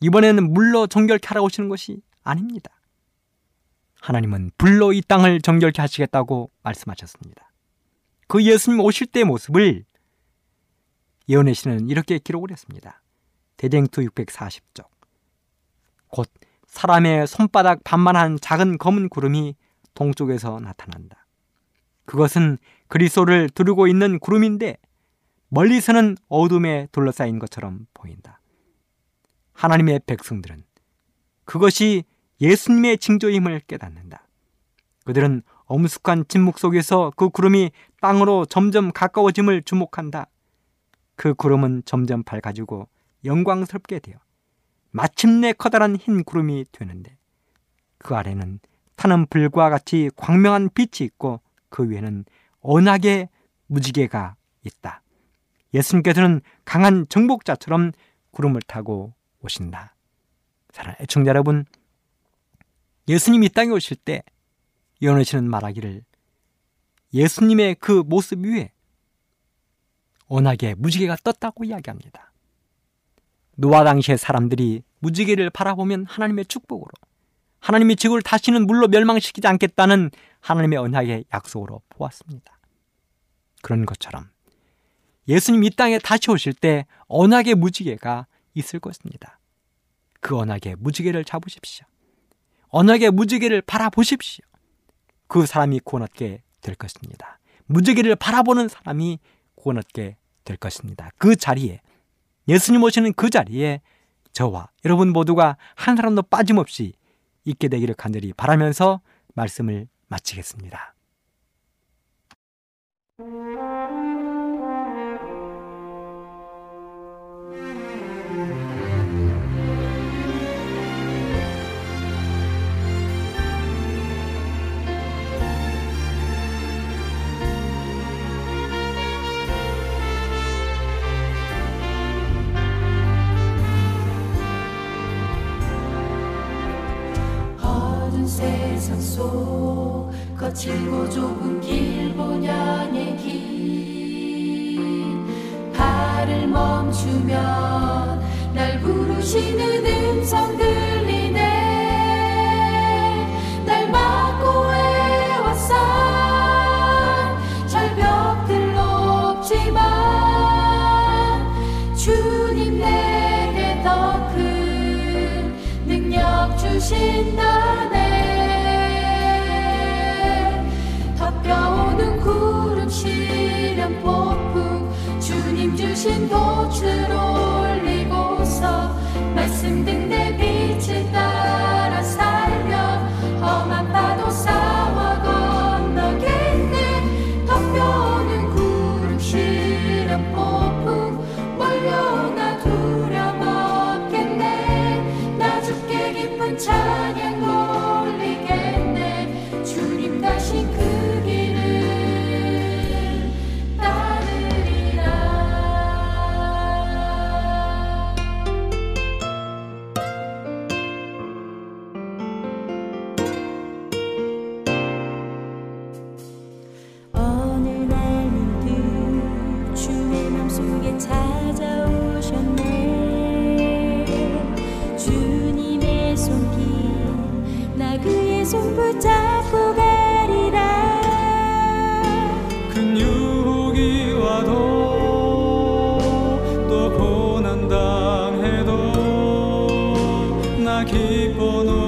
이번에는 물로 정결케 하라 오시는 것이 아닙니다. 하나님은 불로 이 땅을 정결케 하시겠다고 말씀하셨습니다. 그 예수님 오실 때의 모습을 예언의 신은 이렇게 기록을 했습니다. 대쟁투 640쪽. 곧 사람의 손바닥 반만한 작은 검은 구름이 동쪽에서 나타난다. 그것은 그리스도를 두르고 있는 구름인데 멀리서는 어둠에 둘러싸인 것처럼 보인다. 하나님의 백성들은 그것이 예수님의 징조임을 깨닫는다. 그들은 엄숙한 침묵 속에서 그 구름이 땅으로 점점 가까워짐을 주목한다. 그 구름은 점점 밝아지고 영광스럽게 되어 마침내 커다란 흰 구름이 되는데 그 아래는 타는 불과 같이 광명한 빛이 있고 그 위에는 언약의 무지개가 있다. 예수님께서는 강한 정복자처럼 구름을 타고 오신다. 사랑하는 애청자 여러분, 예수님이 땅에 오실 때 요한의 씨는 말하기를 예수님의 그 모습 위에 언약의 무지개가 떴다고 이야기합니다. 노아 당시의 사람들이 무지개를 바라보면 하나님의 축복으로 하나님이 지구를 다시는 물로 멸망시키지 않겠다는 하나님의 언약의 약속으로 보았습니다. 그런 것처럼 예수님 이 땅에 다시 오실 때 언약의 무지개가 있을 것입니다. 그 언약의 무지개를 잡으십시오. 언약의 무지개를 바라보십시오. 그 사람이 구원 얻게 될 것입니다. 무지개를 바라보는 사람이 구원 얻게 될 것입니다. 그 자리에 예수님 오시는 그 자리에 저와 여러분 모두가 한 사람도 빠짐없이 있게 되기를 간절히 바라면서 말씀을 마치겠습니다. 세상 속 거칠고 좁은 길 본연의 길. 발을 멈추면 날 부르시는 음성 들 주님 주신 올 기뻐 노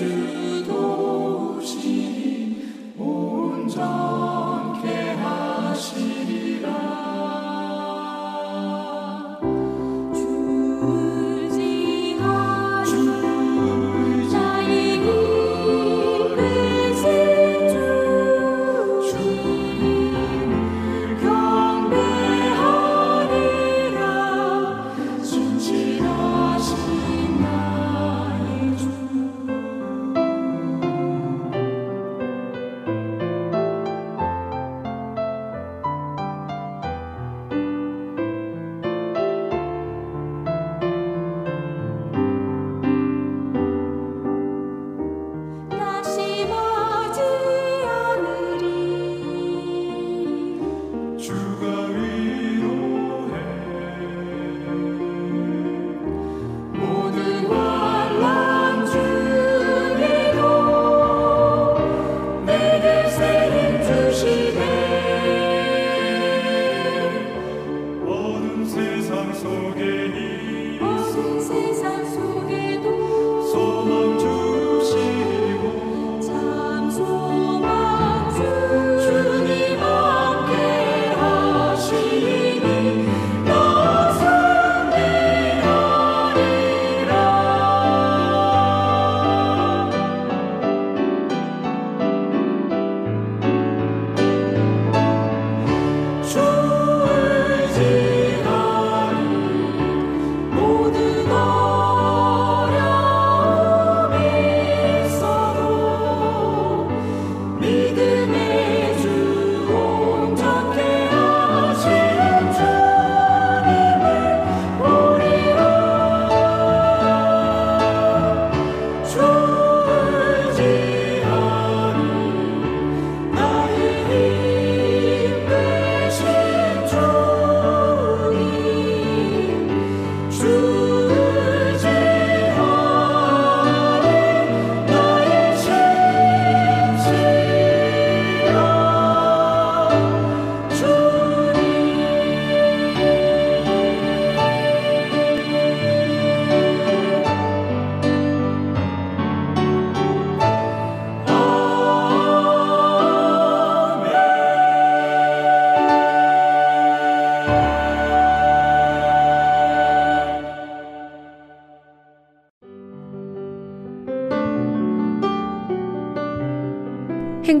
믿음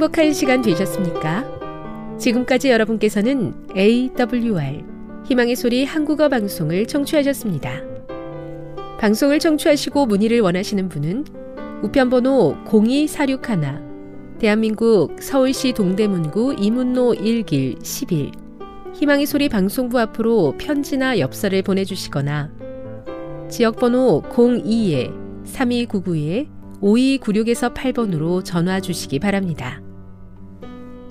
행복한 시간 되셨습니까? 지금까지 여러분께서는 AWR 희망의 소리 한국어 방송을 청취하셨습니다. 방송을 청취하시고 문의를 원하시는 분은 우편번호 02461 대한민국 서울시 동대문구 이문로 1길 11 희망의 소리 방송부 앞으로 편지나 엽서를 보내주시거나 지역번호 02-3299에 5296에서 8번으로 전화 주시기 바랍니다.